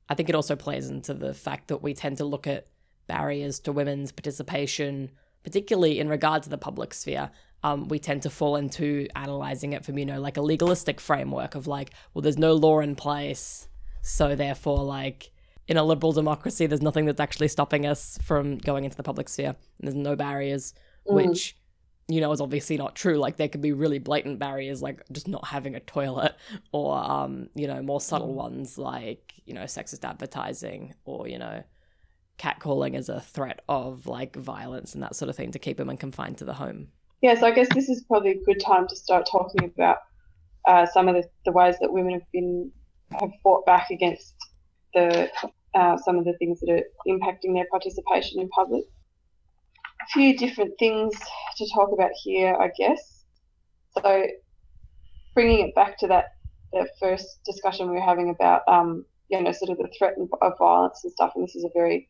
i think it also plays into the fact that we tend to look at barriers to women's participation particularly in regard to the public sphere. Um, we tend to fall into analyzing it from you know like a legalistic framework of like well there's no law in place so therefore like in a liberal democracy there's nothing that's actually stopping us from going into the public sphere. There's no barriers which you know is obviously not true. Like there could be really blatant barriers like just not having a toilet or um you know more subtle ones like you know sexist advertising or you know catcalling as a threat of like violence and that sort of thing to keep women confined to the home. Yeah, so I guess this is probably a good time to start talking about uh, some of the, the ways that women have been have fought back against the uh, some of the things that are impacting their participation in public. A few different things to talk about here, I guess. So, bringing it back to that first discussion we were having about um, you know sort of the threat of violence and stuff, and this is a very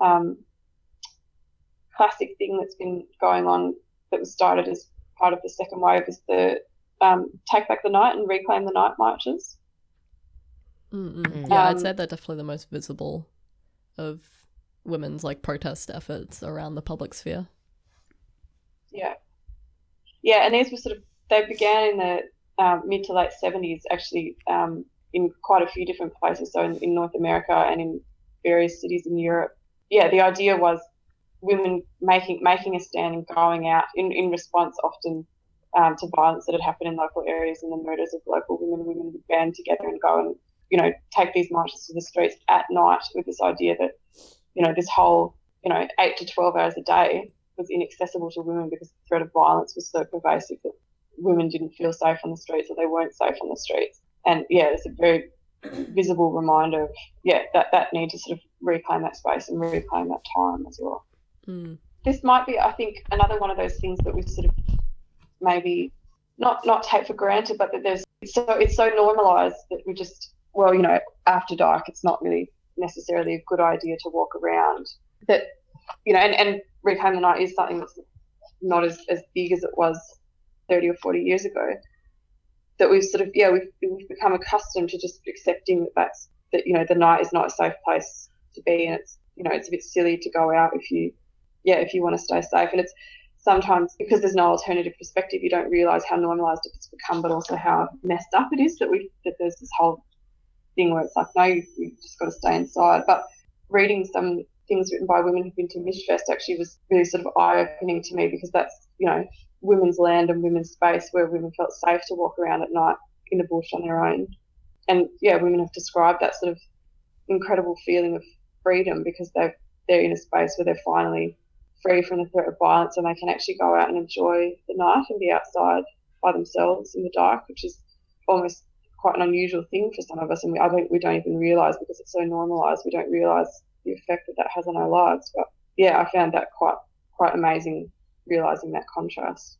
um, classic thing that's been going on that was started as part of the second wave is the um, Take Back the Night and Reclaim the Night marches. Mm-mm. Yeah, I'd Um, say they're definitely the most visible of women's like protest efforts around the public sphere. Yeah. Yeah, and these were sort of, they began in the um, mid to late 70s, actually, um, in quite a few different places. So in, in North America and in various cities in Europe. Yeah, the idea was women making making a stand and going out in, in response often um, to violence that had happened in local areas and the murders of local women. Women would band together and go and, you know, take these marches to the streets at night with this idea that, you know, this whole, you know, eight to 12 hours a day was inaccessible to women because the threat of violence was so pervasive that women didn't feel safe on the streets or they weren't safe on the streets. And yeah, it's a very visible reminder of yeah that that need to sort of reclaim that space and reclaim that time as well. Mm. This might be, I think, another one of those things that we sort of maybe not not take for granted, but that there's so it's so normalised that we just well, you know, after dark, it's not really necessarily a good idea to walk around. That you know, and, and reclaim the night is something that's not as, as big as it was 30 or 40 years ago. That we've sort of, yeah, we've, we've become accustomed to just accepting that that's, that, you know, the night is not a safe place to be. And it's, you know, it's a bit silly to go out if you, yeah, if you want to stay safe. And it's sometimes because there's no alternative perspective, you don't realise how normalised it's become, but also how messed up it is that we, that there's this whole thing where it's like, no, you, just got to stay inside. But reading some things written by women who've been to Michfest actually was really sort of eye opening to me because that's, you know, women's land and women's space where women felt safe to walk around at night in the bush on their own. And yeah, women have described that sort of incredible feeling of freedom because they've, they're in a space where they're finally free from the threat of violence and they can actually go out and enjoy the night and be outside by themselves in the dark, which is almost quite an unusual thing for some of us. And we, I think we don't even realise because it's so normalised, we don't realise the effect that that has on our lives. But yeah, I found that quite quite amazing, realising that contrast.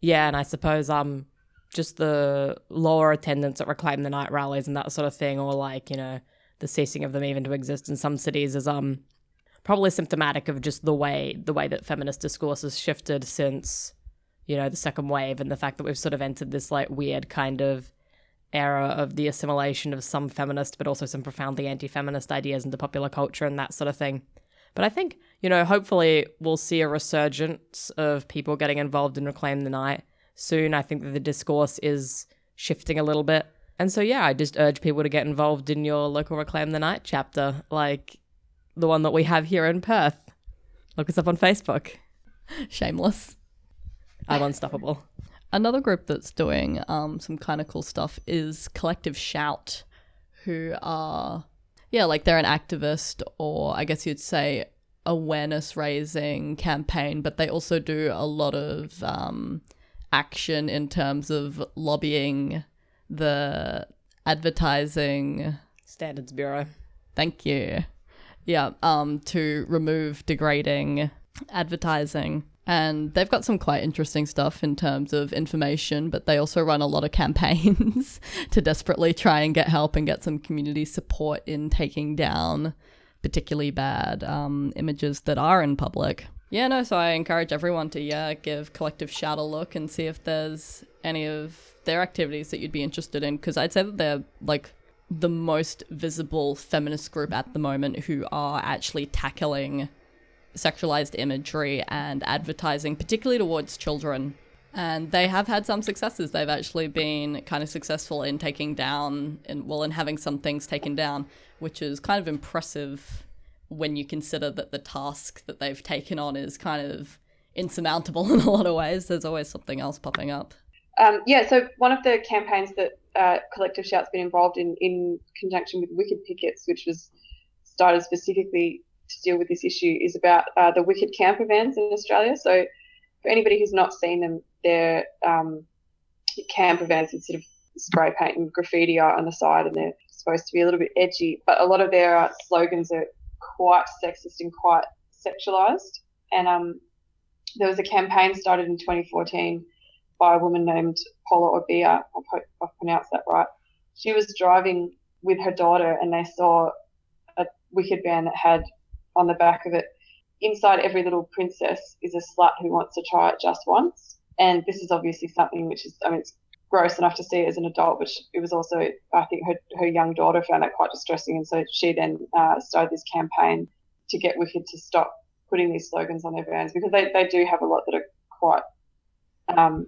Yeah, and I suppose um just the lower attendance at Reclaim the Night rallies and that sort of thing, or like, you know, the ceasing of them even to exist in some cities is um probably symptomatic of just the way the way that feminist discourse has shifted since, you know, the second wave and the fact that we've sort of entered this like weird kind of era of the assimilation of some feminist but also some profoundly anti-feminist ideas into popular culture and that sort of thing. But I think, you know, hopefully we'll see a resurgence of people getting involved in Reclaim the Night soon. I think that the discourse is shifting a little bit. And so, yeah, I just urge people to get involved in your local Reclaim the Night chapter, like the one that we have here in Perth. Look us up on Facebook. Shameless. I'm unstoppable. Another group that's doing um, some kind of cool stuff is Collective Shout, who are, yeah, like they're an activist or I guess you'd say awareness raising campaign, but they also do a lot of um, action in terms of lobbying the advertising Standards Bureau. Thank you. Yeah, um, to remove degrading advertising. And they've got some quite interesting stuff in terms of information, but they also run a lot of campaigns to desperately try and get help and get some community support in taking down particularly bad um, images that are in public. Yeah, no, so I encourage everyone to yeah give Collective Shout a look and see if there's any of their activities that you'd be interested in because I'd say that they're like the most visible feminist group at the moment who are actually tackling sexualized imagery and advertising, particularly towards children. And they have had some successes. They've actually been kind of successful in taking down, and well, in having some things taken down, which is kind of impressive when you consider that the task that they've taken on is kind of insurmountable in a lot of ways. There's always something else popping up. Um, yeah, so one of the campaigns that uh, Collective Shout's been involved in, in conjunction with Wicked Pickets, which was started specifically to deal with this issue, is about uh, the Wicked Camper vans in Australia. So for anybody who's not seen them, they're um, camper vans with sort of spray paint and graffiti art on the side, and they're supposed to be a little bit edgy, but a lot of their uh, slogans are quite sexist and quite sexualized. And um, there was a campaign started in 2014 by a woman named Paula Orbea. I hope I pronounced that right. She was driving with her daughter, and they saw a wicked van that had on the back of it, inside every little princess is a slut who wants to try it just once. And this is obviously something which is, I mean, it's gross enough to see it as an adult, but it was also, I think, her, her young daughter found that quite distressing. And so she then uh, started this campaign to get Wicked to stop putting these slogans on their vans because they, they do have a lot that are quite. Um,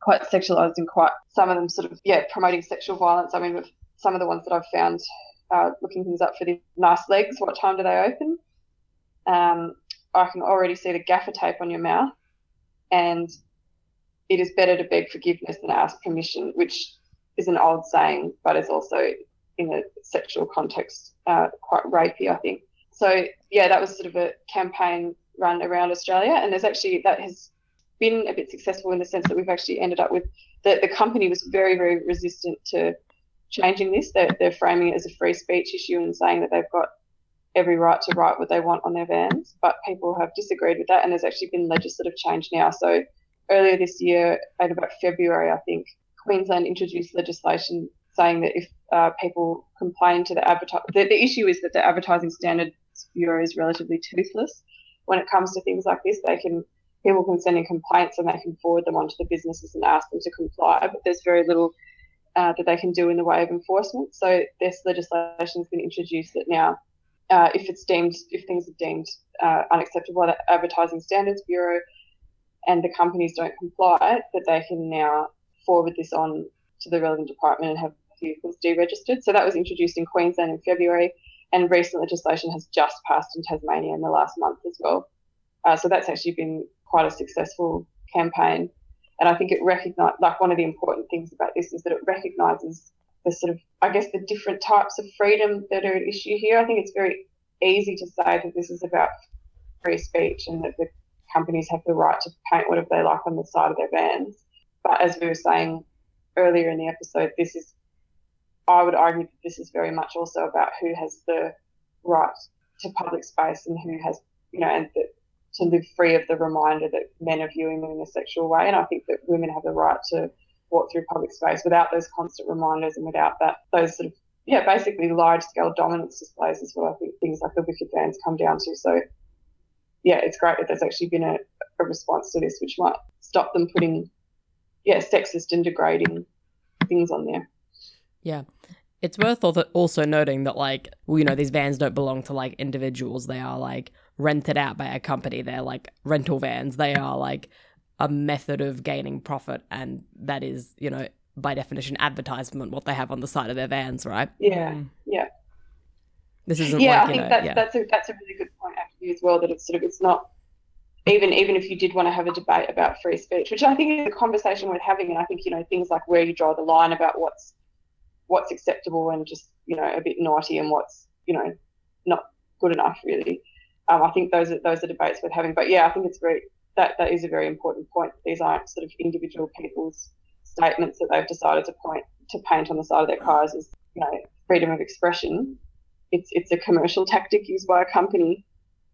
quite sexualized and quite some of them sort of yeah promoting sexual violence. I mean, some of the ones that I've found uh, looking things up for the nice legs. What time do they open? Um, I can already see the gaffer tape on your mouth, and it is better to beg forgiveness than ask permission, which is an old saying, but is also in a sexual context uh, quite rapey, I think. So yeah, that was sort of a campaign run around Australia, and there's actually that has been a bit successful in the sense that we've actually ended up with the, the company was very very resistant to changing this. They're, they're framing it as a free speech issue and saying that they've got every right to write what they want on their vans, but people have disagreed with that, and there's actually been legislative change now. So earlier this year, at about February, I think, Queensland introduced legislation saying that if uh, people complain to the advertise, the, the issue is that the Advertising Standards Bureau is relatively toothless when it comes to things like this. They can people can send in complaints and they can forward them onto the businesses and ask them to comply, but there's very little uh, that they can do in the way of enforcement. So this legislation has been introduced that now, uh, if it's deemed, if things are deemed uh, unacceptable the Advertising Standards Bureau, and the companies don't comply, that they can now forward this on to the relevant department and have vehicles deregistered. So that was introduced in Queensland in February, and recent legislation has just passed in Tasmania in the last month as well. Uh, so that's actually been quite a successful campaign. And I think it recognise like one of the important things about this is that it recognises the sort of I guess the different types of freedom that are at issue here. I think it's very easy to say that this is about free speech and that the companies have the right to paint whatever they like on the side of their vans. But as we were saying earlier in the episode, this is I would argue that this is very much also about who has the right to public space and who has you know and that to live free of the reminder that men are viewing them in a sexual way. And I think that women have the right to walk through public space without those constant reminders and without that those sort of yeah, basically large scale dominance displays is what I think things like the wicked vans come down to. So yeah, it's great that there's actually been a, a response to this which might stop them putting yeah, sexist and degrading things on there. Yeah. It's worth also noting that, like, well, you know, these vans don't belong to like individuals. They are like rented out by a company. They're like rental vans. They are like a method of gaining profit, and that is, you know, by definition, advertisement. What they have on the side of their vans, right? Yeah, yeah. This isn't. Yeah, like, I think know, that's yeah. that's a that's a really good point actually as well. That it's sort of it's not even even if you did want to have a debate about free speech, which I think is a conversation worth having, and I think you know things like where you draw the line about what's what's acceptable and just you know a bit naughty and what's you know not good enough really um, I think those are those are debates worth having. But yeah, I think it's very that that is a very important point. These aren't sort of individual people's statements that they've decided to point to paint on the side of their cars as you know freedom of expression. It's it's a commercial tactic used by a company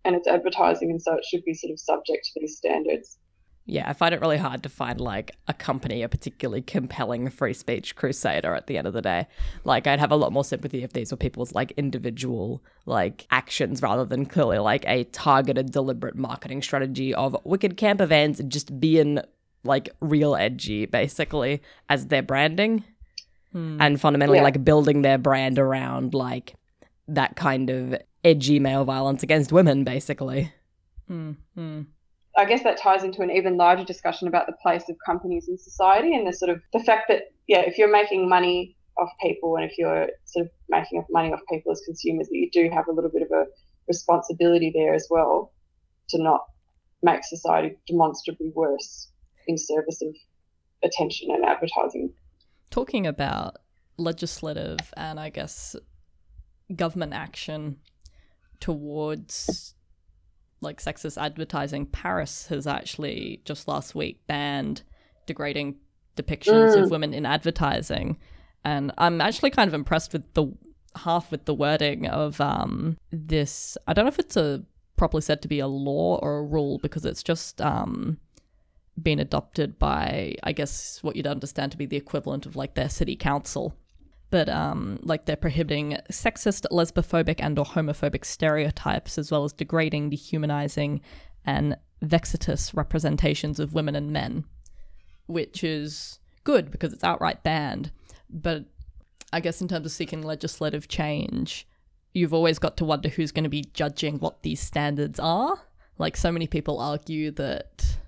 and it's advertising, and so it should be sort of subject to these standards. Yeah, I find it really hard to find like a company, a particularly compelling free speech crusader at the end of the day. Like, I'd have a lot more sympathy if these were people's like individual like actions rather than clearly like a targeted, deliberate marketing strategy of wicked camper vans just being like real edgy, basically, as their branding. And fundamentally, Yeah. like building their brand around like that kind of edgy male violence against women, basically. Mm, mm. I guess that ties into an even larger discussion about the place of companies in society and the sort of the fact that yeah, if you're making money off people and if you're sort of making money off people as consumers, that you do have a little bit of a responsibility there as well to not make society demonstrably worse in service of attention and advertising. Talking about legislative and I guess government action towards like sexist advertising, Paris has actually just last week banned degrading depictions of women in advertising. And I'm actually kind of impressed with the half with the wording of um this I don't know if it's a properly said to be a law or a rule because it's just um been adopted by I guess what you'd understand to be the equivalent of like their city council. But um like they're prohibiting sexist, lesbophobic and or homophobic stereotypes as well as degrading, dehumanizing and vexatious representations of women and men, which is good because it's outright banned. But I guess in terms of seeking legislative change, you've always got to wonder who's going to be judging what these standards are. Like so many people argue that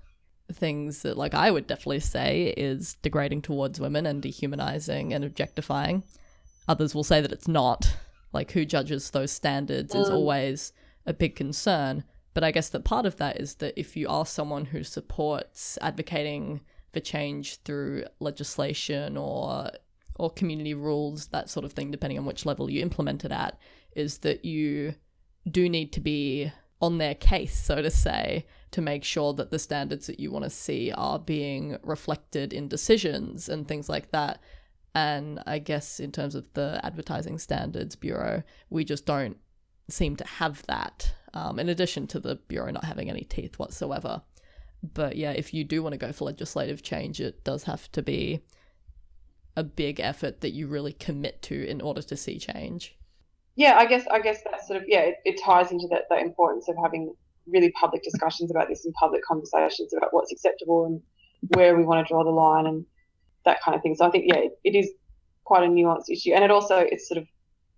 things that like I would definitely say is degrading towards women and dehumanizing and objectifying. Others will say that it's not. Like who judges those standards is mm. always a big concern. But I guess that part of that is that if you are someone who supports advocating for change through legislation or or community rules, that sort of thing, depending on which level you implement it at, is that you do need to be on their case, so to say, to make sure that the standards that you want to see are being reflected in decisions and things like that. And I guess in terms of the Advertising Standards Bureau, we just don't seem to have that, um, in addition to the Bureau not having any teeth whatsoever. But yeah, if you do want to go for legislative change, it does have to be a big effort that you really commit to in order to see change. Yeah, I guess I guess that sort of yeah, it, it ties into that the importance of having really public discussions about this and public conversations about what's acceptable and where we want to draw the line and that kind of thing. So I think yeah, it, it is quite a nuanced issue, and it also it's sort of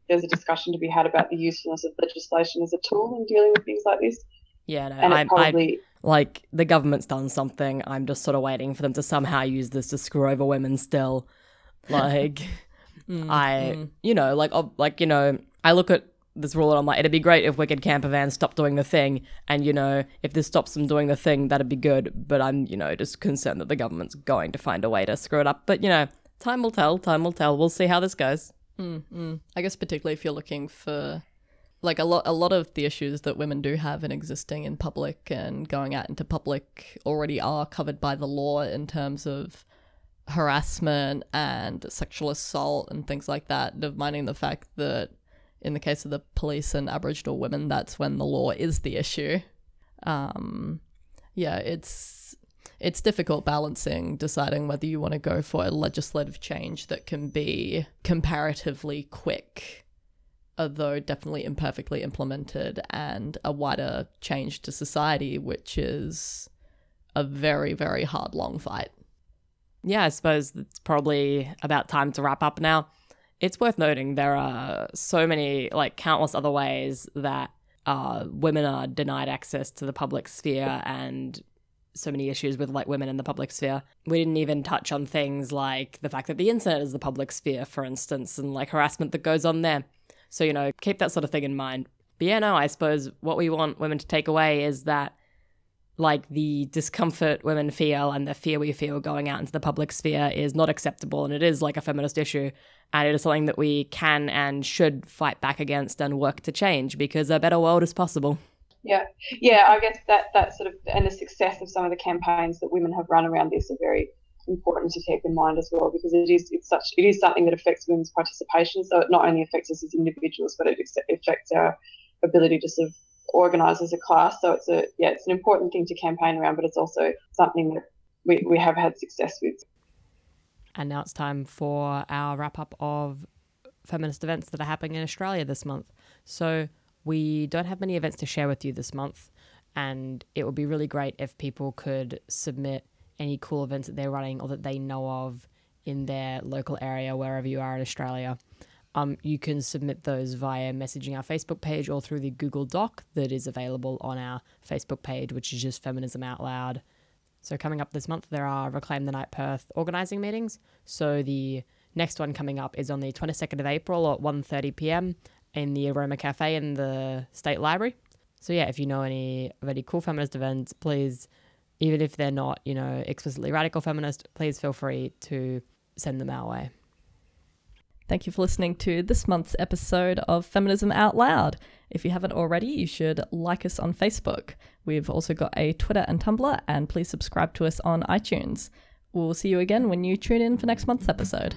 there's a discussion to be had about the usefulness of legislation as a tool in dealing with things like this, Yeah, no, and I'm, it probably I'm like the government's done something. I'm just sort of waiting for them to somehow use this to screw over women still. Like, mm, I, mm. you know, like, like you know, I look at this rule and I'm like, it'd be great if Wicked Camper Van stopped doing the thing, and you know, if this stops them doing the thing, that'd be good. But I'm, you know, just concerned that the government's going to find a way to screw it up. But you know, time will tell. Time will tell. We'll see how this goes. Hmm, hmm. I guess particularly if you're looking for like a lot a lot of the issues that women do have in existing in public and going out into public already are covered by the law in terms of harassment and sexual assault and things like that, of minding the fact that in the case of the police and Aboriginal women, that's when the law is the issue. Um, yeah, it's it's difficult balancing deciding whether you want to go for a legislative change that can be comparatively quick, although definitely imperfectly implemented, and a wider change to society, which is a very, very hard, long fight. yeah, I suppose it's probably about time to wrap up now. It's worth noting there are so many, like countless other ways that uh, women are denied access to the public sphere and so many issues with like women in the public sphere. We didn't even touch on things like the fact that the internet is the public sphere, for instance, and like harassment that goes on there. So, you know, keep that sort of thing in mind. But yeah, no, I suppose what we want women to take away is that like the discomfort women feel and the fear we feel going out into the public sphere is not acceptable and it is like a feminist issue and it is something that we can and should fight back against and work to change because a better world is possible. Yeah, yeah. I guess that that sort of and the success of some of the campaigns that women have run around this are very important to keep in mind as well because it is it's such it is something that affects women's participation. So it not only affects us as individuals, but it affects our ability to sort of organised as a class. So it's a yeah, it's an important thing to campaign around, but it's also something that we, we have had success with. And now it's time for our wrap up of feminist events that are happening in Australia this month. So we don't have many events to share with you this month, and it would be really great if people could submit any cool events that they're running or that they know of in their local area, wherever you are in Australia. Um, you can submit those via messaging our Facebook page or through the Google Doc that is available on our Facebook page, which is just Feminism Out Loud. So coming up this month, there are Reclaim the Night Perth organising meetings. So the next one coming up is on the 22nd of April at 1.30 p.m. in the Aroma Cafe in the State Library. So yeah, if you know any of any cool feminist events, please, even if they're not, you know, explicitly radical feminist, please feel free to send them our way. Thank you for listening to this month's episode of Feminism Out Loud. If you haven't already, you should like us on Facebook. We've also got a Twitter and Tumblr, and please subscribe to us on iTunes. We'll see you again when you tune in for next month's episode.